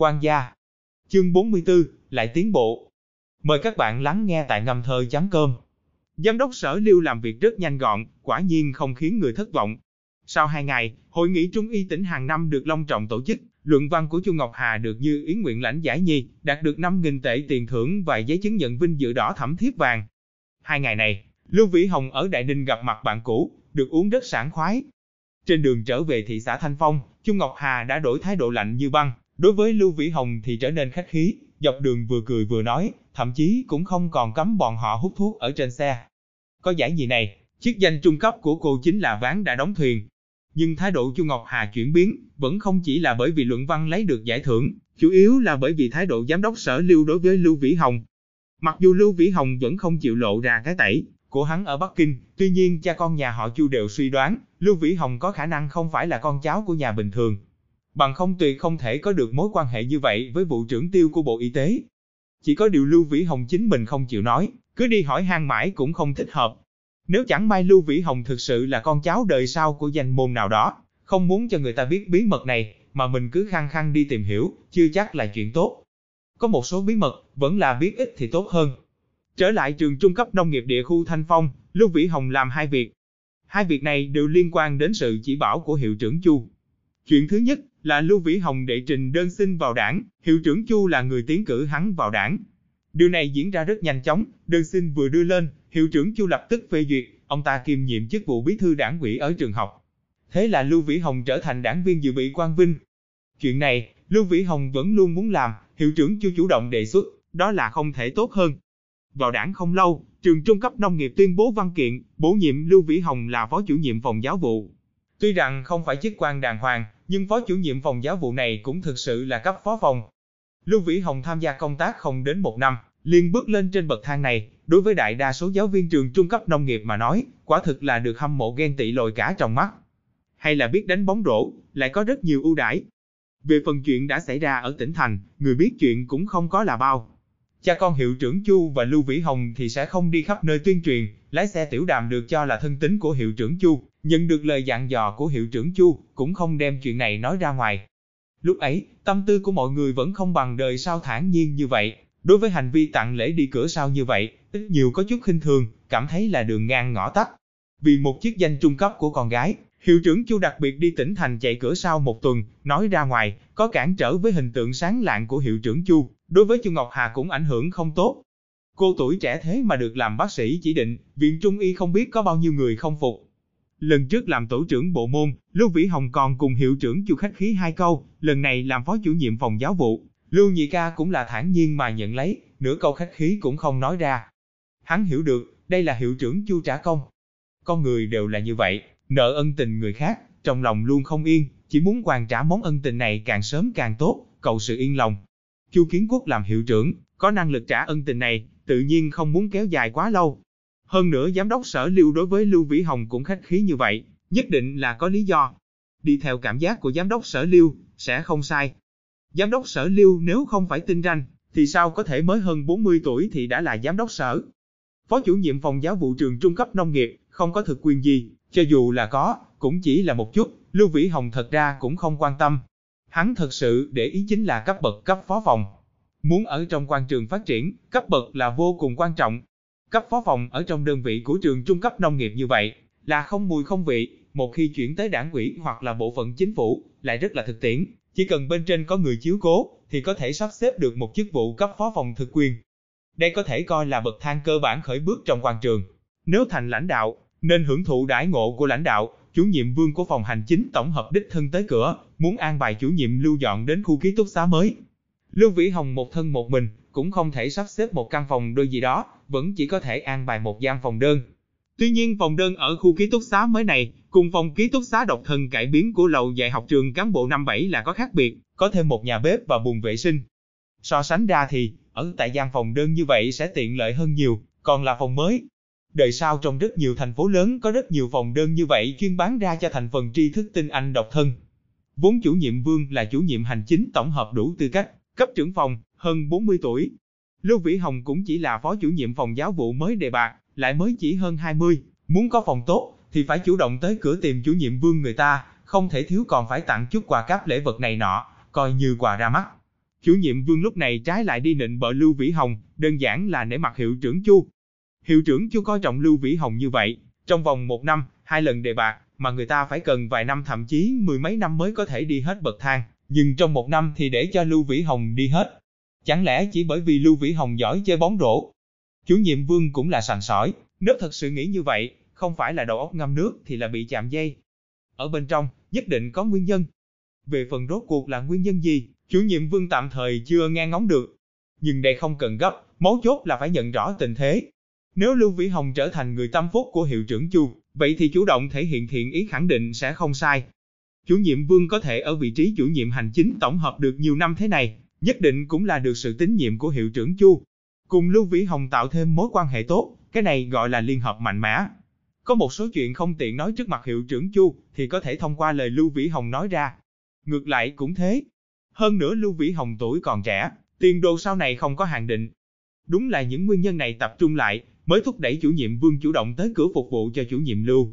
Quan gia. Chương 44, lại tiến bộ. Mời các bạn lắng nghe tại ngâm thơ chấm cơm. Giám đốc sở Lưu làm việc rất nhanh gọn, quả nhiên không khiến người thất vọng. Sau hai ngày, hội nghị trung y tỉnh hàng năm được long trọng tổ chức, luận văn của Chu Ngọc Hà được như ý nguyện lãnh giải nhì, đạt được 5.000 tệ tiền thưởng và giấy chứng nhận vinh dự đỏ thẫm thiếp vàng. Hai ngày này, Lưu Vĩ Hồng ở Đại Ninh gặp mặt bạn cũ, được uống rất sảng khoái. Trên đường trở về thị xã Thanh Phong, Chu Ngọc Hà đã đổi thái độ lạnh như băng, đối với Lưu Vĩ Hồng thì trở nên khách khí, dọc đường vừa cười vừa nói, thậm chí cũng không còn cấm bọn họ hút thuốc ở trên xe. Có giải gì này, chiếc danh trung cấp của cô chính là ván đã đóng thuyền. Nhưng thái độ Chu Ngọc Hà chuyển biến, vẫn không chỉ là bởi vì luận văn lấy được giải thưởng, chủ yếu là bởi vì thái độ giám đốc sở Lưu đối với Lưu Vĩ Hồng. Mặc dù Lưu Vĩ Hồng vẫn không chịu lộ ra cái tẩy của hắn ở Bắc Kinh, tuy nhiên cha con nhà họ Chu đều suy đoán, Lưu Vĩ Hồng có khả năng không phải là con cháu của nhà bình thường. Bằng không tuyệt không thể có được mối quan hệ như vậy với vụ trưởng tiêu của Bộ Y tế. Chỉ có điều Lưu Vĩ Hồng chính mình không chịu nói, cứ đi hỏi hang mãi cũng không thích hợp. Nếu chẳng may Lưu Vĩ Hồng thực sự là con cháu đời sau của danh môn nào đó, không muốn cho người ta biết bí mật này, mà mình cứ khăng khăng đi tìm hiểu, chưa chắc là chuyện tốt. Có một số bí mật, vẫn là biết ít thì tốt hơn. Trở lại trường trung cấp nông nghiệp địa khu Thanh Phong, Lưu Vĩ Hồng làm hai việc. Hai việc này đều liên quan đến sự chỉ bảo của hiệu trưởng Chu. Chuyện thứ nhất là Lưu Vĩ Hồng đệ trình đơn xin vào đảng, hiệu trưởng Chu là người tiến cử hắn vào đảng. Điều này diễn ra rất nhanh chóng, đơn xin vừa đưa lên, hiệu trưởng Chu lập tức phê duyệt, ông ta kiêm nhiệm chức vụ bí thư đảng ủy ở trường học. Thế là Lưu Vĩ Hồng trở thành đảng viên dự bị quan vinh. Chuyện này, Lưu Vĩ Hồng vẫn luôn muốn làm, hiệu trưởng Chu chủ động đề xuất, đó là không thể tốt hơn. Vào đảng không lâu, trường trung cấp nông nghiệp tuyên bố văn kiện, bổ nhiệm Lưu Vĩ Hồng là phó chủ nhiệm phòng giáo vụ. Tuy rằng không phải chức quan đàng hoàng, nhưng phó chủ nhiệm phòng giáo vụ này cũng thực sự là cấp phó phòng. Lưu Vĩ Hồng tham gia công tác không đến một năm, liền bước lên trên bậc thang này, đối với đại đa số giáo viên trường trung cấp nông nghiệp mà nói, quả thực là được hâm mộ ghen tị lồi cả trong mắt. Hay là biết đánh bóng rổ, lại có rất nhiều ưu đãi. Về phần chuyện đã xảy ra ở tỉnh thành, người biết chuyện cũng không có là bao. Cha con hiệu trưởng Chu và Lưu Vĩ Hồng thì sẽ không đi khắp nơi tuyên truyền, lái xe tiểu đàm được cho là thân tín của hiệu trưởng Chu, nhận được lời dặn dò của hiệu trưởng Chu, cũng không đem chuyện này nói ra ngoài. Lúc ấy, tâm tư của mọi người vẫn không bằng đời sau thản nhiên như vậy, đối với hành vi tặng lễ đi cửa sau như vậy, ít nhiều có chút khinh thường, cảm thấy là đường ngang ngõ tắt. Vì một chiếc danh trung cấp của con gái, hiệu trưởng Chu đặc biệt đi tỉnh thành chạy cửa sau một tuần, nói ra ngoài, có cản trở với hình tượng sáng lạng của hiệu trưởng Chu, đối với Chu Ngọc Hà cũng ảnh hưởng không tốt. Cô tuổi trẻ thế mà được làm bác sĩ chỉ định, viện trung y không biết có bao nhiêu người không phục. Lần trước làm tổ trưởng bộ môn, Lưu Vĩ Hồng còn cùng hiệu trưởng Chu khách khí hai câu, lần này làm phó chủ nhiệm phòng giáo vụ, Lưu Nhị Ca cũng là thản nhiên mà nhận lấy, nửa câu khách khí cũng không nói ra. Hắn hiểu được, đây là hiệu trưởng Chu trả công. Con người đều là như vậy, nợ ân tình người khác, trong lòng luôn không yên, chỉ muốn hoàn trả món ân tình này càng sớm càng tốt, cầu sự yên lòng. Chu Kiến Quốc làm hiệu trưởng, có năng lực trả ân tình này, tự nhiên không muốn kéo dài quá lâu. Hơn nữa giám đốc sở Lưu đối với Lưu Vĩ Hồng cũng khách khí như vậy, nhất định là có lý do. Đi theo cảm giác của giám đốc sở Lưu, sẽ không sai. Giám đốc sở Lưu nếu không phải tinh ranh, thì sao có thể mới hơn 40 tuổi thì đã là giám đốc sở. Phó chủ nhiệm phòng giáo vụ trường trung cấp nông nghiệp, không có thực quyền gì, cho dù là có, cũng chỉ là một chút, Lưu Vĩ Hồng thật ra cũng không quan tâm. Hắn thật sự để ý chính là cấp bậc cấp phó phòng. Muốn ở trong quan trường phát triển, cấp bậc là vô cùng quan trọng. Cấp phó phòng ở trong đơn vị của trường trung cấp nông nghiệp như vậy, là không mùi không vị, một khi chuyển tới đảng ủy hoặc là bộ phận chính phủ, lại rất là thực tiễn. Chỉ cần bên trên có người chiếu cố, thì có thể sắp xếp được một chức vụ cấp phó phòng thực quyền. Đây có thể coi là bậc thang cơ bản khởi bước trong quan trường. Nếu thành lãnh đạo, nên hưởng thụ đãi ngộ của lãnh đạo, chủ nhiệm vương của phòng hành chính tổng hợp đích thân tới cửa, muốn an bài chủ nhiệm lưu dọn đến khu ký túc xá mới. Lưu Vĩ Hồng một thân một mình, cũng không thể sắp xếp một căn phòng đôi gì đó, vẫn chỉ có thể an bài một gian phòng đơn. Tuy nhiên phòng đơn ở khu ký túc xá mới này, cùng phòng ký túc xá độc thân cải biến của lầu dạy học trường cán bộ năm 7 là có khác biệt, có thêm một nhà bếp và buồng vệ sinh. So sánh ra thì, ở tại gian phòng đơn như vậy sẽ tiện lợi hơn nhiều, còn là phòng mới. Đời sau trong rất nhiều thành phố lớn có rất nhiều phòng đơn như vậy chuyên bán ra cho thành phần tri thức tinh anh độc thân. Vốn chủ nhiệm Vương là chủ nhiệm hành chính tổng hợp đủ tư cách, cấp trưởng phòng, hơn 40 tuổi. Lưu Vĩ Hồng cũng chỉ là phó chủ nhiệm phòng giáo vụ mới đề bạc, lại mới chỉ hơn 20, muốn có phòng tốt, thì phải chủ động tới cửa tìm chủ nhiệm vương người ta, không thể thiếu còn phải tặng chút quà cáp lễ vật này nọ, coi như quà ra mắt. Chủ nhiệm Vương lúc này trái lại đi nịnh bợ Lưu Vĩ Hồng, đơn giản là nể mặt hiệu trưởng Chu. Hiệu trưởng Chu coi trọng Lưu Vĩ Hồng như vậy, trong vòng một năm, hai lần đề bạc, mà người ta phải cần vài năm thậm chí mười mấy năm mới có thể đi hết bậc thang, nhưng trong một năm thì để cho Lưu Vĩ Hồng đi hết. Chẳng lẽ chỉ bởi vì Lưu Vĩ Hồng giỏi chơi bóng rổ? Chủ nhiệm Vương cũng là sành sỏi, nếu thật sự nghĩ như vậy, không phải là đầu óc ngâm nước thì là bị chạm dây. Ở bên trong, nhất định có nguyên nhân. Về phần rốt cuộc là nguyên nhân gì, chủ nhiệm Vương tạm thời chưa nghe ngóng được. Nhưng đây không cần gấp, mấu chốt là phải nhận rõ tình thế. Nếu Lưu Vĩ Hồng trở thành người tâm phúc của hiệu trưởng Chu, vậy thì chủ động thể hiện thiện ý khẳng định sẽ không sai. Chủ nhiệm Vương có thể ở vị trí chủ nhiệm hành chính tổng hợp được nhiều năm thế này, nhất định cũng là được sự tín nhiệm của hiệu trưởng Chu. Cùng Lưu Vĩ Hồng tạo thêm mối quan hệ tốt, cái này gọi là liên hợp mạnh mẽ. Có một số chuyện không tiện nói trước mặt hiệu trưởng Chu, thì có thể thông qua lời Lưu Vĩ Hồng nói ra. Ngược lại cũng thế. Hơn nữa Lưu Vĩ Hồng tuổi còn trẻ, tiền đồ sau này không có hạn định. Đúng là những nguyên nhân này tập trung lại, mới thúc đẩy chủ nhiệm Vương chủ động tới cửa phục vụ cho chủ nhiệm Lưu.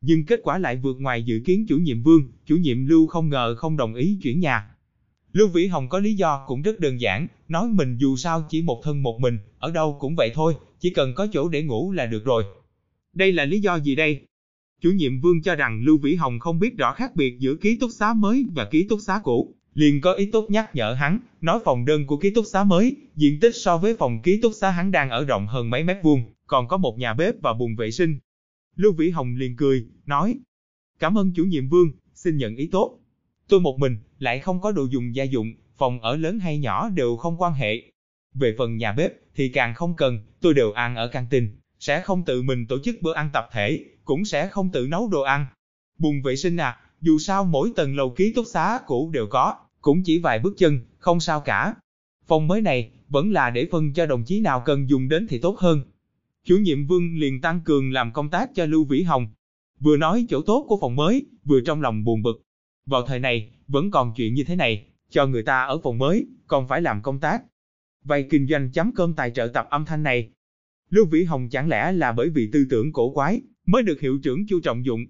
Nhưng kết quả lại vượt ngoài dự kiến chủ nhiệm Vương, chủ nhiệm Lưu không ngờ không đồng ý chuyển nhà. Lưu Vĩ Hồng có lý do cũng rất đơn giản, nói mình dù sao chỉ một thân một mình, ở đâu cũng vậy thôi, chỉ cần có chỗ để ngủ là được rồi. Đây là lý do gì đây? Chủ nhiệm Vương cho rằng Lưu Vĩ Hồng không biết rõ khác biệt giữa ký túc xá mới và ký túc xá cũ, liền có ý tốt nhắc nhở hắn, nói phòng đơn của ký túc xá mới, diện tích so với phòng ký túc xá hắn đang ở rộng hơn mấy mét vuông, còn có một nhà bếp và bồn vệ sinh. Lưu Vĩ Hồng liền cười, nói, cảm ơn chủ nhiệm Vương, xin nhận ý tốt. Tôi một mình, lại không có đồ dùng gia dụng, phòng ở lớn hay nhỏ đều không quan hệ. Về phần nhà bếp, thì càng không cần, tôi đều ăn ở căng tin, sẽ không tự mình tổ chức bữa ăn tập thể, cũng sẽ không tự nấu đồ ăn. Bùng vệ sinh à, dù sao mỗi tầng lầu ký túc xá cũ đều có, cũng chỉ vài bước chân, không sao cả. Phòng mới này, vẫn là để phân cho đồng chí nào cần dùng đến thì tốt hơn. Chủ nhiệm Vương liền tăng cường làm công tác cho Lưu Vĩ Hồng. Vừa nói chỗ tốt của phòng mới, vừa trong lòng buồn bực. Vào thời này, vẫn còn chuyện như thế này, cho người ta ở phòng mới, còn phải làm công tác. Vậy kinh doanh chấm cơm tài trợ tập âm thanh này. Lưu Vĩ Hồng chẳng lẽ là bởi vì tư tưởng cổ quái, mới được hiệu trưởng chu trọng dụng.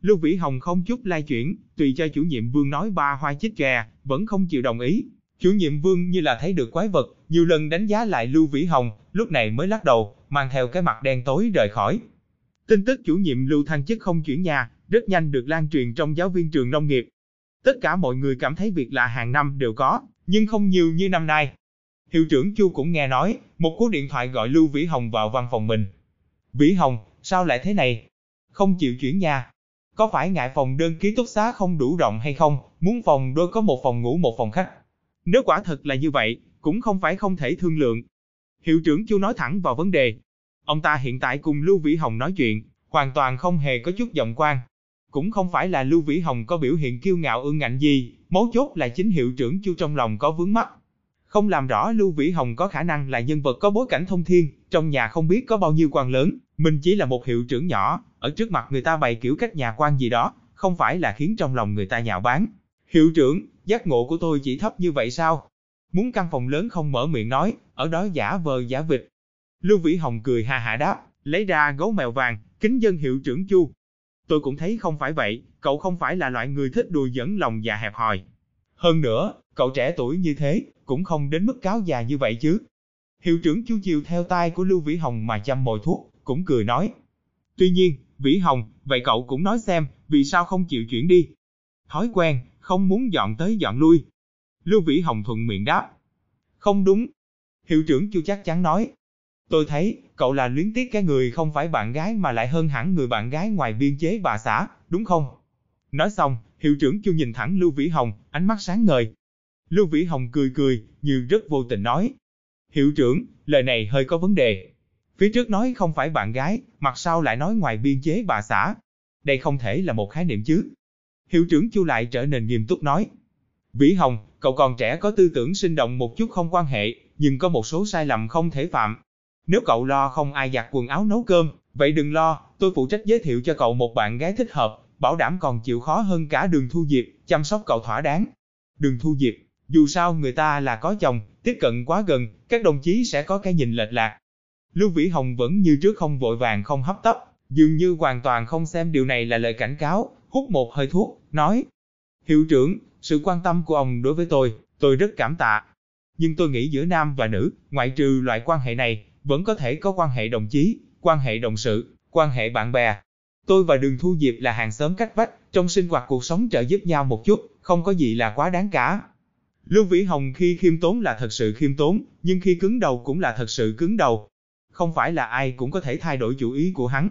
Lưu Vĩ Hồng không chút lai chuyển, tùy cho chủ nhiệm Vương nói ba hoa chích gà, vẫn không chịu đồng ý. Chủ nhiệm Vương như là thấy được quái vật, nhiều lần đánh giá lại Lưu Vĩ Hồng, lúc này mới lắc đầu, mang theo cái mặt đen tối rời khỏi. Tin tức chủ nhiệm Lưu thăng chức không chuyển nhà, rất nhanh được lan truyền trong giáo viên trường nông nghiệp. Tất cả mọi người cảm thấy việc lạ hàng năm đều có, nhưng không nhiều như năm nay. Hiệu trưởng Chu cũng nghe nói, một cú điện thoại gọi Lưu Vĩ Hồng vào văn phòng mình. Vĩ Hồng, sao lại thế này? Không chịu chuyển nhà. Có phải ngại phòng đơn ký túc xá không đủ rộng hay không, muốn phòng đôi có một phòng ngủ một phòng khách? Nếu quả thật là như vậy, cũng không phải không thể thương lượng. Hiệu trưởng Chu nói thẳng vào vấn đề. Ông ta hiện tại cùng Lưu Vĩ Hồng nói chuyện, hoàn toàn không hề có chút giọng quan. Cũng không phải là Lưu Vĩ Hồng có biểu hiện kiêu ngạo ương ngạnh gì, mấu chốt là chính hiệu trưởng Chu trong lòng có vướng mắc. Không làm rõ Lưu Vĩ Hồng có khả năng là nhân vật có bối cảnh thông thiên, trong nhà không biết có bao nhiêu quan lớn, mình chỉ là một hiệu trưởng nhỏ, ở trước mặt người ta bày kiểu cách nhà quan gì đó, không phải là khiến trong lòng người ta nhạo báng. Hiệu trưởng, giác ngộ của tôi chỉ thấp như vậy sao? Muốn căn phòng lớn không mở miệng nói, ở đó giả vờ giả vịt. Lưu Vĩ Hồng cười ha hả đáp, lấy ra gấu mèo vàng, kính dân hiệu trưởng Chu. Tôi cũng thấy không phải vậy, cậu không phải là loại người thích đùa dẫn lòng già hẹp hòi. Hơn nữa, cậu trẻ tuổi như thế, cũng không đến mức cáo già như vậy chứ. Hiệu trưởng Chu chiều theo tay của Lưu Vĩ Hồng mà chăm mồi thuốc, cũng cười nói. Tuy nhiên, Vĩ Hồng, vậy cậu cũng nói xem, vì sao không chịu chuyển đi? Thói quen, không muốn dọn tới dọn lui. Lưu Vĩ Hồng thuận miệng đáp. Không đúng. Hiệu trưởng Chu chắc chắn nói. Tôi thấy, cậu là luyến tiếc cái người không phải bạn gái mà lại hơn hẳn người bạn gái ngoài biên chế bà xã, đúng không? Nói xong, hiệu trưởng Chu nhìn thẳng Lưu Vĩ Hồng, ánh mắt sáng ngời. Lưu Vĩ Hồng cười cười, như rất vô tình nói. Hiệu trưởng, lời này hơi có vấn đề. Phía trước nói không phải bạn gái, mặt sau lại nói ngoài biên chế bà xã. Đây không thể là một khái niệm chứ. Hiệu trưởng Chu lại trở nên nghiêm túc nói. Vĩ Hồng, cậu còn trẻ có tư tưởng sinh động một chút không quan hệ, nhưng có một số sai lầm không thể phạm. Nếu cậu lo không ai giặt quần áo nấu cơm, vậy đừng lo, tôi phụ trách giới thiệu cho cậu một bạn gái thích hợp, bảo đảm còn chịu khó hơn cả đường thu diệp, chăm sóc cậu thỏa đáng. Đường thu diệp, dù sao người ta là có chồng, tiếp cận quá gần, các đồng chí sẽ có cái nhìn lệch lạc. Lưu Vĩ Hồng vẫn như trước không vội vàng không hấp tấp, dường như hoàn toàn không xem điều này là lời cảnh cáo, hút một hơi thuốc, nói. Hiệu trưởng, sự quan tâm của ông đối với tôi, Tôi rất cảm tạ. Nhưng tôi nghĩ giữa nam và nữ, ngoại trừ loại quan hệ này, vẫn có thể có quan hệ đồng chí, quan hệ đồng sự, quan hệ bạn bè. Tôi và Đường Thu Diệp là hàng xóm cách vách, trong sinh hoạt cuộc sống trợ giúp nhau một chút, không có gì là quá đáng cả. Lưu Vĩ Hồng khi khiêm tốn là thật sự khiêm tốn, nhưng khi cứng đầu cũng là thật sự cứng đầu. Không phải là ai cũng có thể thay đổi chủ ý của hắn.